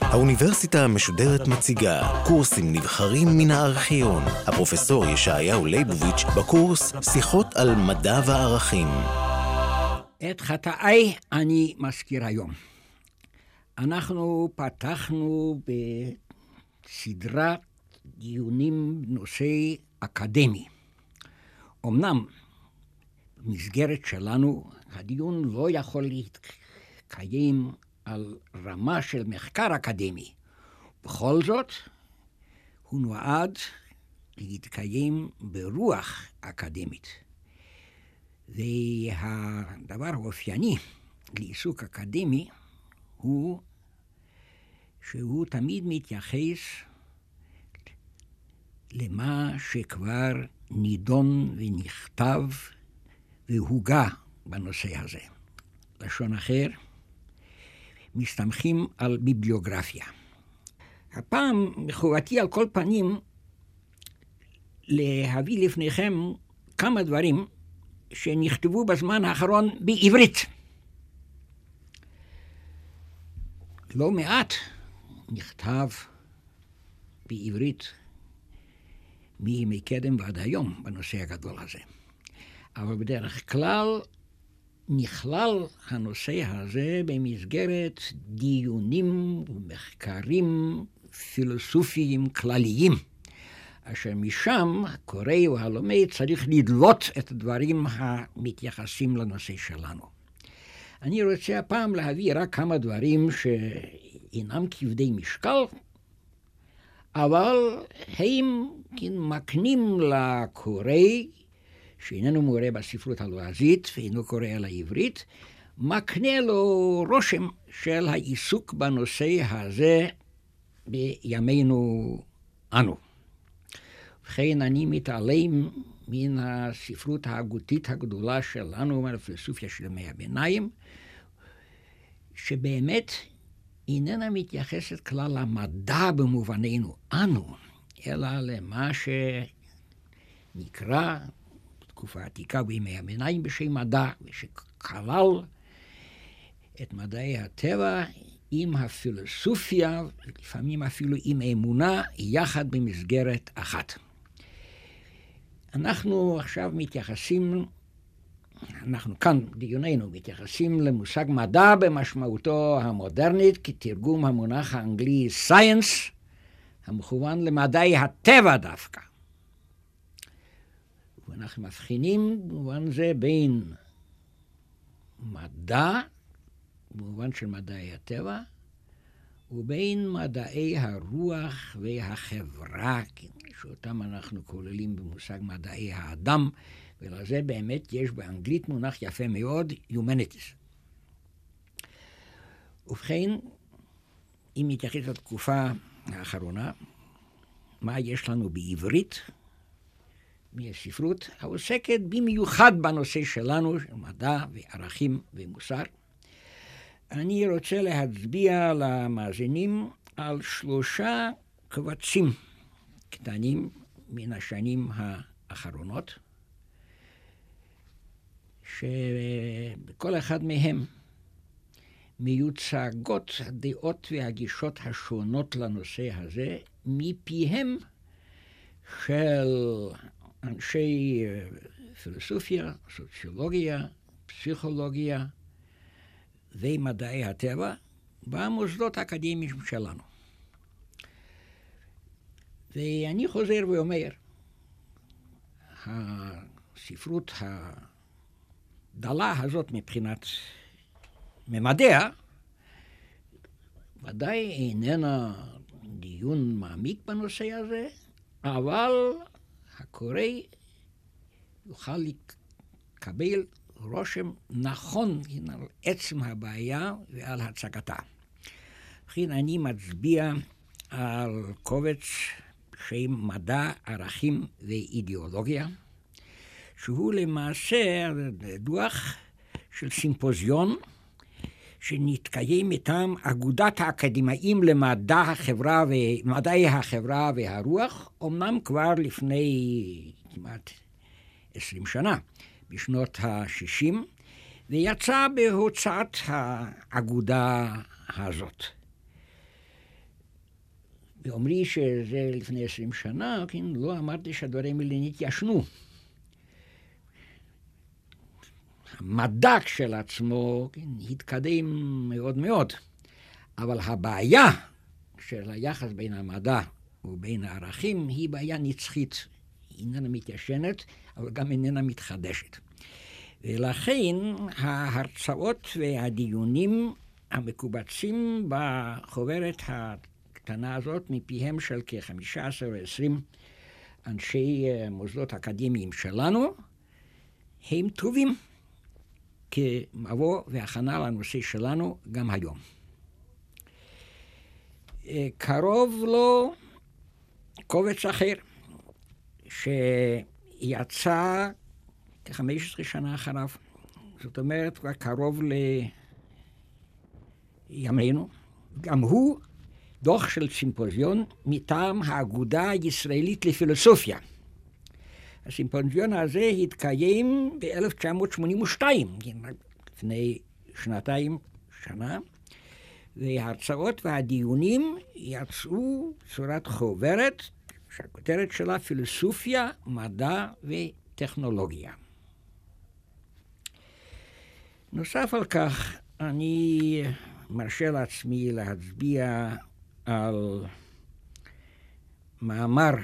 האוניברסיטה המשודרת מציגה קורסים נבחרים מן הארכיון. הפרופסור ישעיהו ליבוביץ' בקורס שיחות על מדע וערכים. את חטאיי אני מזכיר היום. אנחנו פתחנו בסדרת דיונים בנושא אקדמי. אמנם במסגרת שלנו הדיון לא יכול להתקיים על רמה של מחקר אקדמי. בכל זאת, הוא נועד להתקיים ברוח אקדמית. והדבר האופייני לעיסוק אקדמי הוא שהוא תמיד מתייחס למה שכבר נידון ונכתב והוגה בנושא הזה. לשון אחר, מסתמכים על ביבליוגרפיה. הפעם מחובתי על כל פנים להביא לפניכם כמה דברים שנכתבו בזמן האחרון בעברית. לא מעט נכתב בעברית מימי קדם ועד היום בנושא הגדול הזה. אבל בדרך כלל נכלל הנושא הזה במסגרת דיונים ומחקרים פילוסופיים כלליים, אשר משם הקורא או הלומד צריך לדלות את הדברים המתייחסים לנושא שלנו. אני רוצה הפעם להביא רק כמה דברים שאינם כבדי משקל, אבל הם מקנים לקורא שאיננו מורה בספרות הלועזית ואינו קורא על העברית, מקנה לו רושם של העיסוק בנושא הזה בימינו אנו. ובכן, אני מתעלם מן הספרות ההגותית הגדולה שלנו, מהפילוסופיה של ימי הביניים, שבאמת איננה מתייחסת כלל למדע במובננו אנו, אלא למה שנקרא בתקופה העתיקה בימי הביניים בשם מדע, ושכלל את מדעי הטבע עם הפילוסופיה, לפעמים אפילו עם אמונה, יחד במסגרת אחת. אנחנו עכשיו מתייחסים, אנחנו כאן, דיוננו, מתייחסים למושג מדע במשמעותו המודרנית, כתרגום המונח האנגלי science, המכוון למדעי הטבע דווקא. ואנחנו מבחינים במובן זה בין מדע, במובן של מדעי הטבע, ובין מדעי הרוח והחברה, שאותם אנחנו כוללים במושג מדעי האדם, ולזה באמת יש באנגלית מונח יפה מאוד, Humanities. ובכן, אם נתייחס לתקופה האחרונה, מה יש לנו בעברית? מהספרות העוסקת במיוחד בנושא שלנו, של מדע וערכים ומוסר. אני רוצה להצביע למאזינים על שלושה קבצים קטנים מן השנים האחרונות, שבכל אחד מהם מיוצגות הדעות והגישות השונות לנושא הזה מפיהם של אנשי אה, פילוסופיה, סוציולוגיה, פסיכולוגיה ומדעי הטבע במוסדות האקדמיים שלנו. ואני חוזר ואומר, הספרות הדלה הזאת מבחינת ממדיה, ודאי איננה דיון מעמיק בנושא הזה, אבל הקורא יוכל לקבל רושם נכון על עצם הבעיה ועל הצגתה. לכן אני מצביע על קובץ שם מדע, ערכים ואידיאולוגיה, שהוא למעשה דוח של סימפוזיון שנתקיים מטעם אגודת האקדמאים למדע החברה ומדעי החברה והרוח, אמנם כבר לפני כמעט עשרים שנה, בשנות ה-60, ויצא בהוצאת האגודה הזאת. ואומרי שזה לפני עשרים שנה, כן, לא אמרתי שהדברים האלה נתיישנו. המדע כשלעצמו כן, התקדם מאוד מאוד, אבל הבעיה של היחס בין המדע ובין הערכים היא בעיה נצחית. היא איננה מתיישנת, אבל גם איננה מתחדשת. ולכן ההרצאות והדיונים המקובצים בחוברת הקטנה הזאת מפיהם של כ-15 או 20 אנשי אה, מוסדות אקדמיים שלנו, הם טובים כמבוא והכנה לנושא שלנו גם היום. אה, קרוב לו קובץ אחר, שיצא כ-15 שנה אחריו. זאת אומרת, כבר קרוב לימינו. גם הוא דוח של סימפוזיון מטעם האגודה הישראלית לפילוסופיה. הסימפוזיון הזה התקיים ב-1982, לפני שנתיים, שנה, וההרצאות והדיונים יצאו צורת חוברת שהכותרת שלה פילוסופיה, מדע וטכנולוגיה. נוסף על כך, אני מרשה לעצמי להצביע על מאמר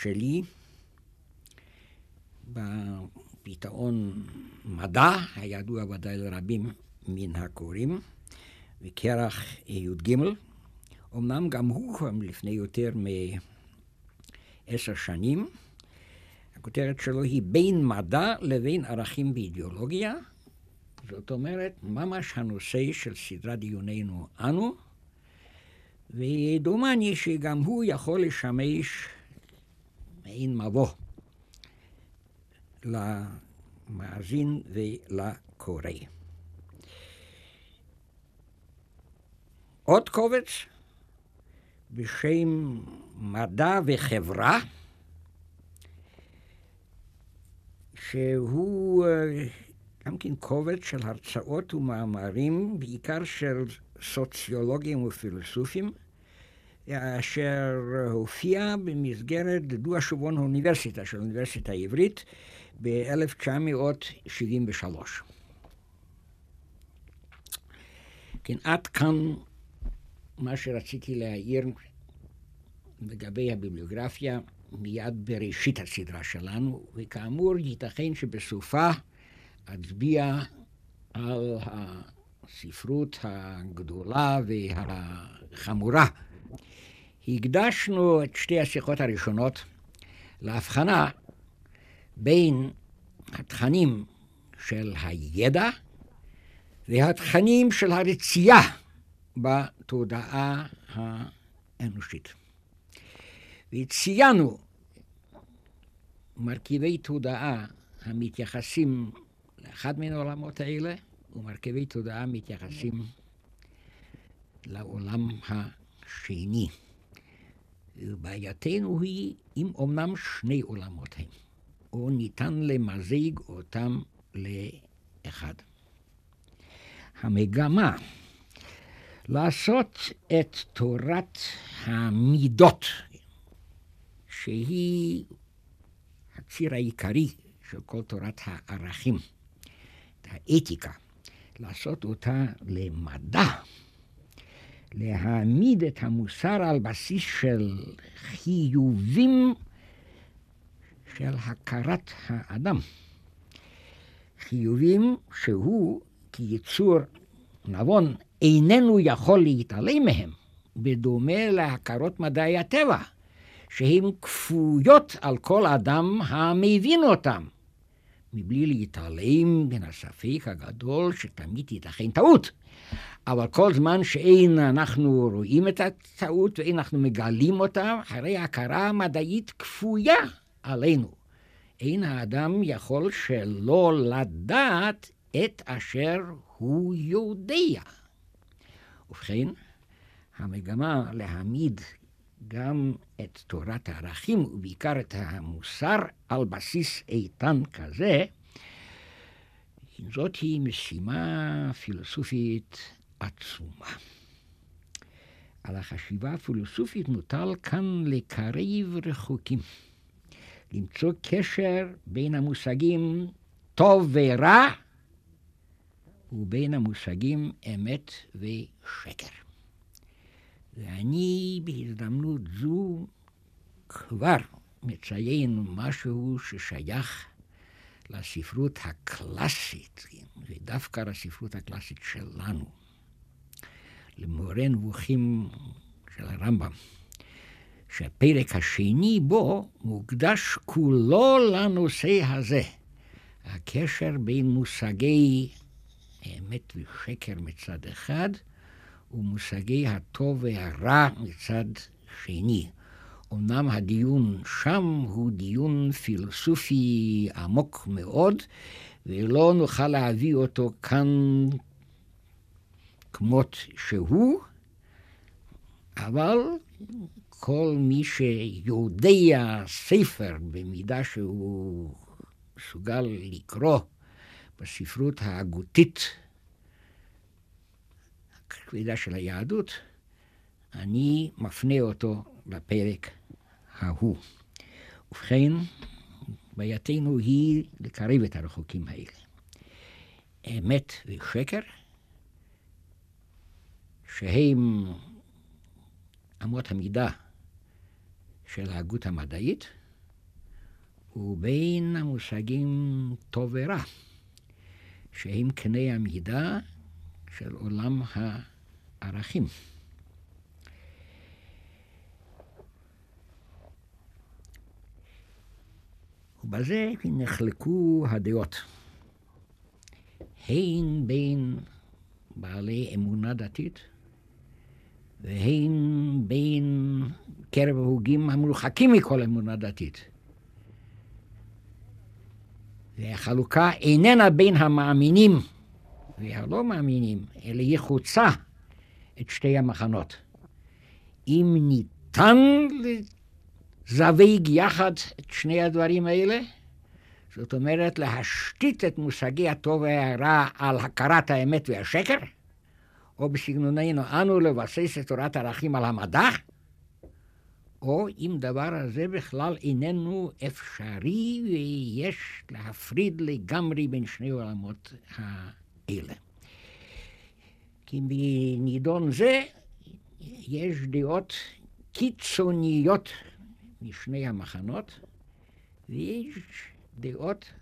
שלי בפתאון מדע, הידוע ודאי לרבים מן הקוראים, וכרך י"ג. אמנם גם הוא לפני יותר מעשר שנים. הכותרת שלו היא בין מדע לבין ערכים ואידיאולוגיה. זאת אומרת, ממש הנושא של סדרת דיוננו אנו, ודומני שגם הוא יכול לשמש מעין מבוא למאזין ולקורא. עוד קובץ בשם מדע וחברה, שהוא גם כן קובץ של הרצאות ומאמרים, בעיקר של סוציולוגים ופילוסופים, אשר הופיע במסגרת דו השובון האוניברסיטה של האוניברסיטה העברית ב-1973. כן, עד כאן מה שרציתי להעיר לגבי הביבליוגרפיה מיד בראשית הסדרה שלנו, וכאמור, ייתכן שבסופה אצביע על הספרות הגדולה והחמורה. הקדשנו את שתי השיחות הראשונות להבחנה בין התכנים של הידע והתכנים של הרצייה בתודעה האנושית. וציינו מרכיבי תודעה המתייחסים לאחד מן העולמות האלה, ומרכיבי תודעה מתייחסים לעולם השני. בעייתנו היא אם אמנם שני עולמות הם, או ניתן למזג אותם לאחד. המגמה לעשות את תורת המידות, שהיא הציר העיקרי של כל תורת הערכים, האתיקה, לעשות אותה למדע, להעמיד את המוסר על בסיס של חיובים של הכרת האדם. חיובים שהוא כיצור נבון איננו יכול להתעלם מהם, בדומה להכרות מדעי הטבע, שהן כפויות על כל אדם המבין אותם, מבלי להתעלם מן הספק הגדול שתמיד ייתכן טעות. אבל כל זמן שאין אנחנו רואים את הטעות ואין אנחנו מגלים אותה, הרי הכרה מדעית כפויה עלינו. אין האדם יכול שלא לדעת את אשר הוא יודע. ובכן, המגמה להעמיד גם את תורת הערכים, ובעיקר את המוסר, על בסיס איתן כזה, זאת היא משימה פילוסופית עצומה. על החשיבה הפילוסופית מוטל כאן לקרב רחוקים. למצוא קשר בין המושגים טוב ורע ובין המושגים אמת ושקר. ואני בהזדמנות זו כבר מציין משהו ששייך לספרות הקלאסית, ודווקא לספרות הקלאסית שלנו, למורה נבוכים של הרמב"ם, שהפרק השני בו מוקדש כולו לנושא הזה, הקשר בין מושגי האמת ושקר מצד אחד, ומושגי הטוב והרע מצד שני. אמנם הדיון שם הוא דיון פילוסופי עמוק מאוד, ולא נוכל להביא אותו כאן כמות שהוא, אבל כל מי שיודע ספר במידה שהוא מסוגל לקרוא בספרות ההגותית הכבדה של היהדות, אני מפנה אותו לפרק ההוא. ובכן, בעייתנו היא לקרב את הרחוקים האלה. אמת ושקר, שהם אמות המידה של ההגות המדעית, ובין המושגים טוב ורע, שהם קנה המידה של עולם הערכים. ובזה נחלקו הדעות, הן בין בעלי אמונה דתית והן בין קרב ההוגים המרוחקים מכל אמונה דתית. והחלוקה איננה בין המאמינים והלא מאמינים, אלא היא חוצה את שתי המחנות. אם ניתן לזווג יחד את שני הדברים האלה, זאת אומרת להשתית את מושגי הטוב והרע על הכרת האמת והשקר, או בסגנוננו אנו לבסס את תורת הערכים על המדע, או אם דבר הזה בכלל איננו אפשרי ויש להפריד לגמרי בין שני עולמות האלה. כי בנידון זה יש דעות קיצוניות משני המחנות, ויש דעות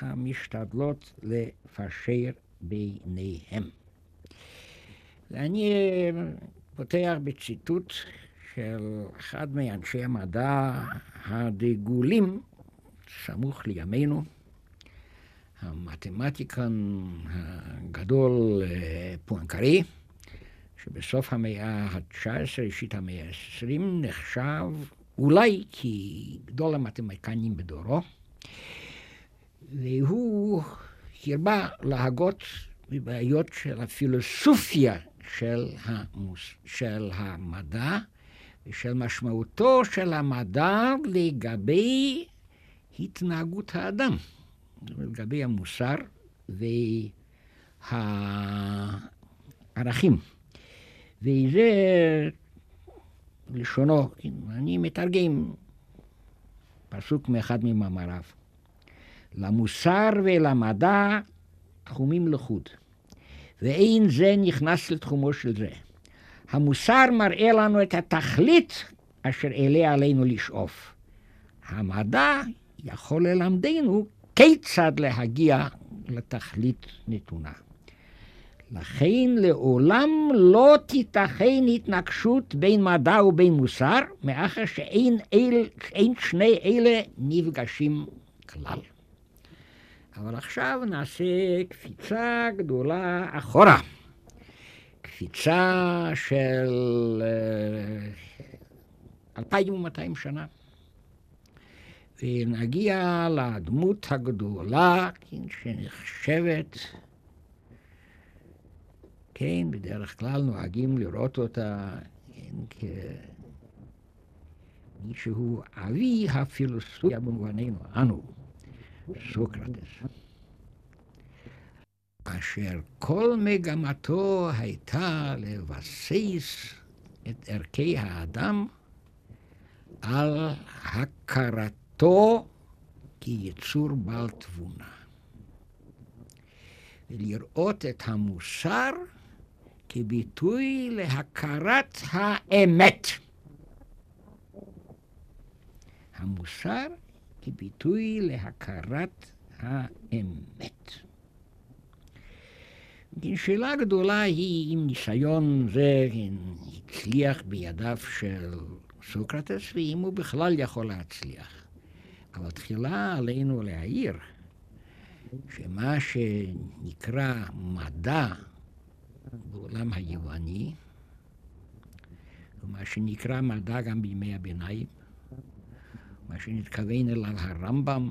המשתדלות לפשר ביניהם. ואני פותח בציטוט של אחד מאנשי המדע הדגולים, סמוך לימינו, המתמטיקן הגדול אה, פואנקרי, שבסוף המאה ה-19, ראשית המאה ה-20, נחשב אולי כגדול המתמטיקנים בדורו, והוא הרבה להגות בבעיות של הפילוסופיה של, המוס, של המדע ושל משמעותו של המדע לגבי התנהגות האדם. לגבי המוסר והערכים. וזה לשונו, אני מתרגם פסוק מאחד ממאמריו. למוסר ולמדע תחומים לחוד, ואין זה נכנס לתחומו של זה. המוסר מראה לנו את התכלית אשר אליה עלינו לשאוף. המדע יכול ללמדנו כיצד להגיע לתכלית נתונה. לכן לעולם לא תיתכן התנגשות בין מדע ובין מוסר, מאחר שאין אל, שני אלה נפגשים כלל. אבל עכשיו נעשה קפיצה גדולה אחורה. קפיצה של 2,200 אה, שנה. ונגיע לדמות הגדולה, כן, שנחשבת, כן, בדרך כלל נוהגים לראות אותה כן, כמי שהוא אבי הפילוסופיה במובננו, אנו, סוקרטס. אשר כל מגמתו הייתה לבסס את ערכי האדם על הכרתו כיצור בעל תבונה. ולראות את המוסר כביטוי להכרת האמת. המוסר כביטוי להכרת האמת. שאלה גדולה היא אם ניסיון זה הצליח בידיו של סוקרטס ואם הוא בכלל יכול להצליח. אבל תחילה עלינו להעיר שמה שנקרא מדע בעולם היווני, ומה שנקרא מדע גם בימי הביניים, מה שנתכוון אליו הרמב"ם,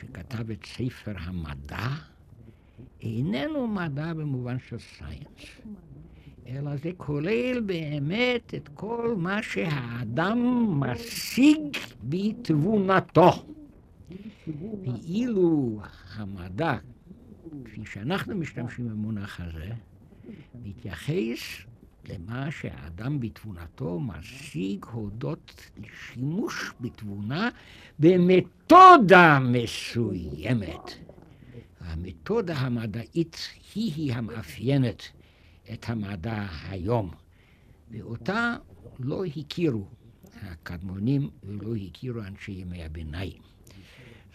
שכתב את ספר המדע, איננו מדע במובן של סיינס, אלא זה כולל באמת את כל מה שהאדם משיג בתבונתו. ואילו המדע, כפי שאנחנו משתמשים במונח הזה, מתייחס למה שהאדם בתבונתו משיג הודות לשימוש בתבונה במתודה מסוימת. המתודה המדעית היא-היא המאפיינת את המדע היום, ואותה לא הכירו הקדמונים ולא הכירו אנשי ימי הביניים.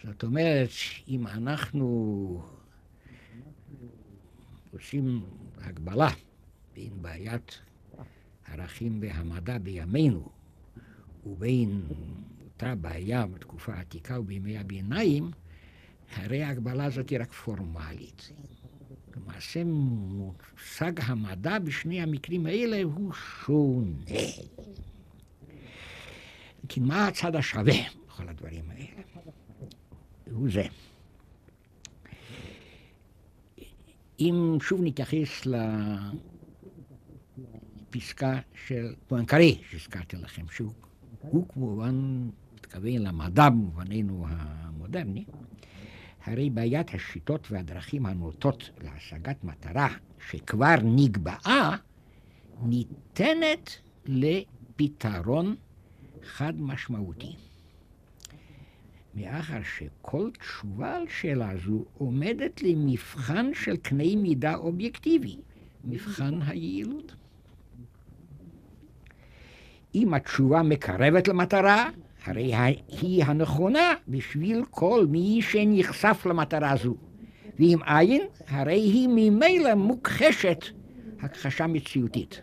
זאת אומרת, אם אנחנו עושים הגבלה בין בעיית הערכים והמדע בימינו ובין אותה בעיה בתקופה העתיקה ובימי הביניים, הרי ההגבלה הזאת היא רק פורמלית. למעשה מושג המדע בשני המקרים האלה הוא שונה. כי מה הצד השווה בכל הדברים האלה? הוא זה. אם שוב נתייחס לפסקה של פואנקרי שהזכרתי לכם, שהוא כמובן מתכוון למדע במובננו המודרני, הרי בעיית השיטות והדרכים הנוטות להשגת מטרה שכבר נקבעה, ניתנת לפתרון חד משמעותי. מאחר שכל תשובה על שאלה זו עומדת למבחן של קנה מידה אובייקטיבי, מבחן היעילות. אם התשובה מקרבת למטרה, הרי היא הנכונה בשביל כל מי שנחשף למטרה זו. ואם אין, הרי היא ממילא מוכחשת הכחשה מציאותית.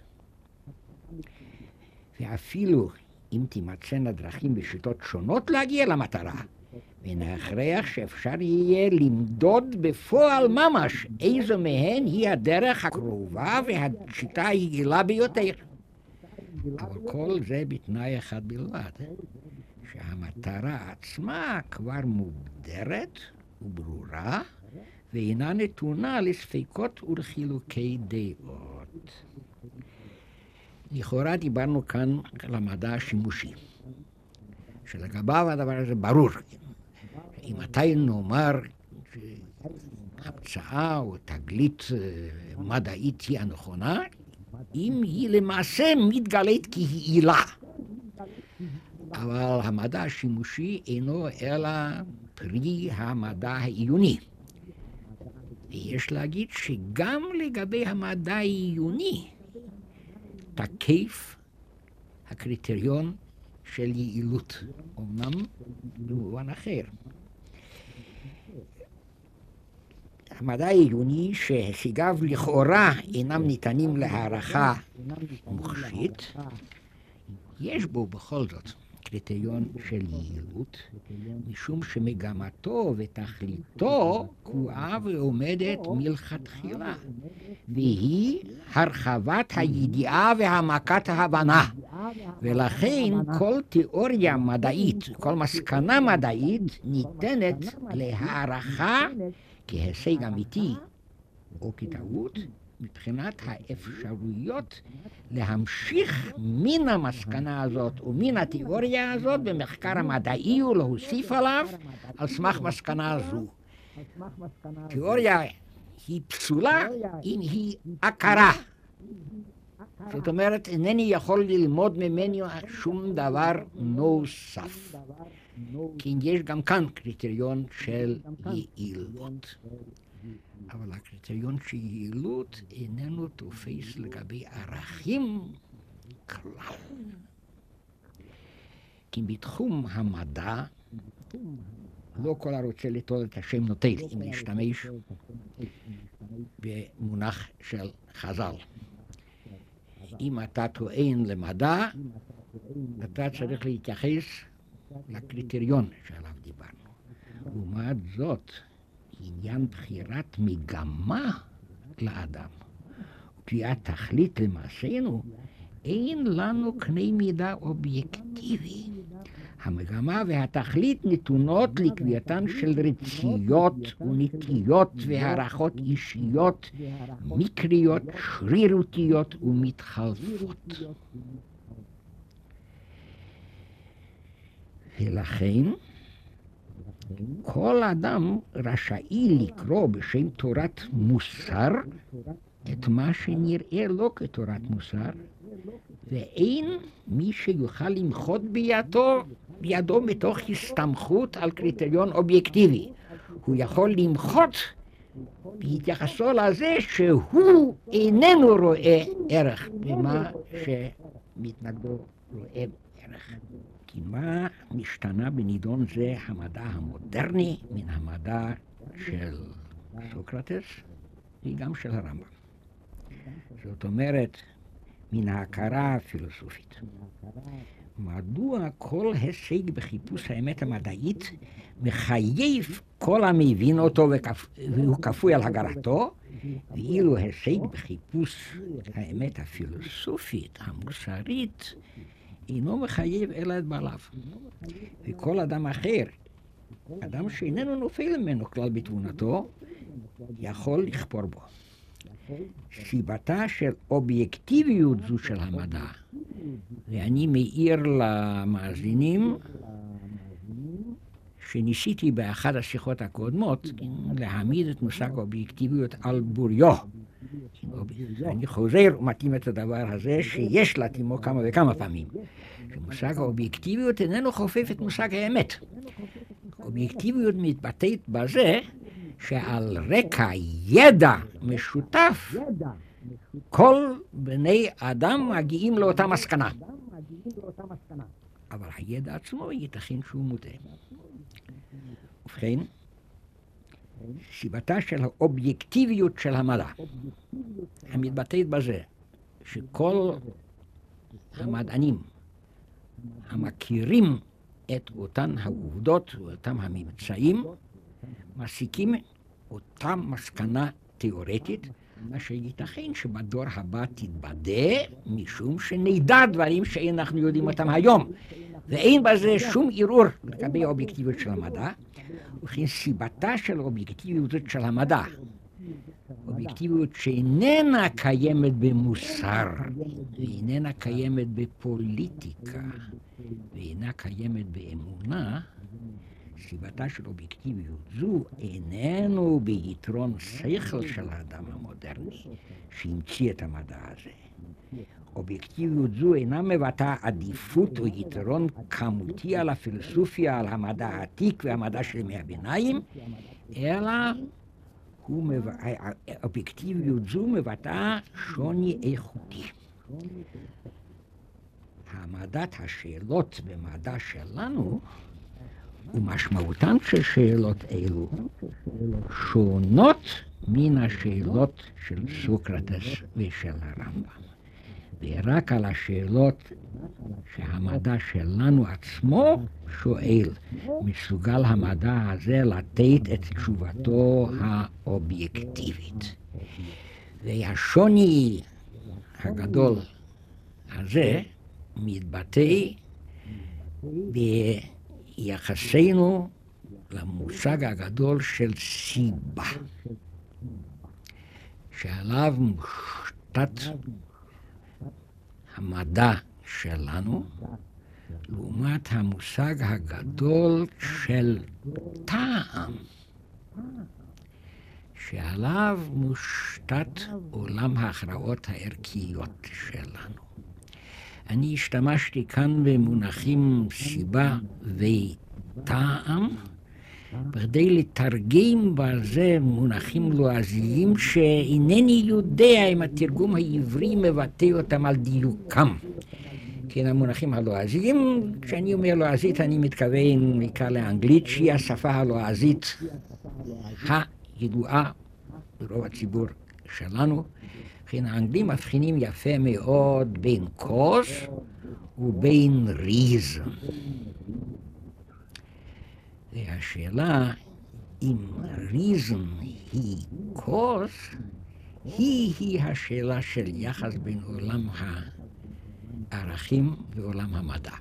ואפילו אם תימצאנה דרכים ושיטות שונות להגיע למטרה, ונכריח שאפשר יהיה למדוד בפועל ממש איזו מהן היא הדרך הקרובה והשיטה היעילה ביותר. אבל כל זה בתנאי אחד בלבד, שהמטרה עצמה כבר מוגדרת וברורה, ואינה נתונה לספקות ולחילוקי דעות. לכאורה דיברנו כאן על המדע השימושי, שלגביו הדבר הזה ברור. אם מתי נאמר המצאה או תגלית אה, מדעית היא הנכונה, אם היא למעשה מתגלית כיעילה. אבל המדע השימושי אינו אלא פרי המדע העיוני. ויש להגיד שגם לגבי המדע העיוני תקף הקריטריון של יעילות, אמנם במובן אחר. המדע העיוני שהישגיו לכאורה אינם ניתנים להערכה מוחשית, יש בו בכל זאת קריטריון של יעילות, משום שמגמתו ותכליתו קבועה ועומדת מלכתחילה, והיא הרחבת הידיעה והעמקת ההבנה. ולכן כל תיאוריה מדעית, כל מסקנה מדעית ניתנת להערכה כהישג אמיתי או כטעות, מבחינת האפשרויות להמשיך מן המסקנה הזאת ומן התיאוריה הזאת במחקר המדעי ולהוסיף עליו על סמך מסקנה זו. תיאוריה היא פסולה אם היא עקרה. זאת אומרת, אינני יכול ללמוד ממנו שום דבר נוסף. כי יש גם כאן קריטריון של יעילות. אבל הקריטריון של יעילות איננו תופס לגבי ערכים כלל. כי בתחום המדע, לא כל הרוצה לטול את השם נוטל, אם להשתמש במונח של חז"ל. אם אתה טוען למדע, אתה צריך להתייחס לקריטריון שעליו דיברנו. לעומת זאת, עניין בחירת מגמה לאדם, וקביעת תכלית למעשינו, אין לנו קנה מידה אובייקטיבי. המגמה והתכלית נתונות לקביעתן של רציות ונטיות והערכות אישיות, מקריות, שרירותיות ומתחלפות. ולכן, כל אדם רשאי לקרוא בשם תורת מוסר את מה שנראה לו כתורת מוסר, ואין מי שיוכל למחות בידו, בידו מתוך הסתמכות על קריטריון אובייקטיבי. הוא יכול למחות בהתייחסו לזה שהוא איננו רואה ערך במה שמתנגדו רואה ערך. כי מה נשתנה בנידון זה המדע המודרני מן המדע של סוקרטס וגם של הרמב"ם. זאת אומרת, מן ההכרה הפילוסופית. מדוע כל הישג בחיפוש האמת המדעית מחייב כל המבין אותו והוא כפוי על הגרתו, ואילו הישג בחיפוש האמת הפילוסופית, המוסרית, אינו מחייב אלא את בעליו. וכל אדם אחר, אדם שאיננו נופל ממנו כלל בתבונתו, יכול לכפור בו. סיבתה של אובייקטיביות זו של המדע, ואני מעיר למאזינים שניסיתי באחת השיחות הקודמות להעמיד את מושג האובייקטיביות על בוריו. אני חוזר ומתאים את הדבר הזה שיש להתאימו כמה וכמה פעמים. שמושג האובייקטיביות איננו חופף את מושג האמת. אובייקטיביות מתבטאת בזה שעל רקע ידע משותף, כל בני אדם מגיעים לאותה מסקנה. אבל הידע עצמו ייתכן שהוא מוטעה. ובכן, סיבתה של האובייקטיביות של המדע, המתבטאת בזה שכל המדענים המכירים את אותן העובדות ואותם הממצאים, מסיקים אותה מסקנה תיאורטית, אשר ייתכן שבדור הבא תתבדה, משום שנדע דברים שאנחנו יודעים אותם היום. ואין בזה שום ערעור לגבי האובייקטיביות של המדע, וכן סיבתה של האובייקטיביות של המדע. אובייקטיביות שאיננה קיימת במוסר, ואיננה קיימת בפוליטיקה, ואינה קיימת באמונה, סיבתה של אובייקטיביות זו איננו ביתרון שכל של האדם המודרני שהמציא את המדע הזה. אובייקטיביות זו אינה מבטאה עדיפות או יתרון כמותי על הפילוסופיה, על המדע העתיק והמדע של ימי הביניים, אלא מבע... אובייקטיביות זו מבטאה שוני איכותי. העמדת השאלות במדע שלנו ומשמעותן של שאלות אלו שונות מן השאלות של סוקרטס ושל הרמב"ם. ורק על השאלות שהמדע שלנו עצמו שואל, מסוגל המדע הזה לתת את תשובתו האובייקטיבית. והשוני הגדול הזה מתבטא ביחסנו למושג הגדול של סיבה, שעליו מושתת המדע שלנו, לעומת המושג הגדול של טעם, שעליו מושתת עולם ההכרעות הערכיות שלנו. אני השתמשתי כאן במונחים סיבה וטעם, בכדי לתרגם בזה מונחים לועזיים שאינני יודע אם התרגום העברי מבטא אותם על דיוקם. כן, המונחים הלועזיים, כשאני אומר לועזית אני מתכוון בעיקר לאנגלית, שהיא השפה הלועזית הידועה ברוב הציבור שלנו. כן, האנגלים מבחינים יפה מאוד בין קוז ובין ריזן. והשאלה אם ריזן היא קוז, היא-היא השאלה של יחס בין עולם הערכים ועולם המדע.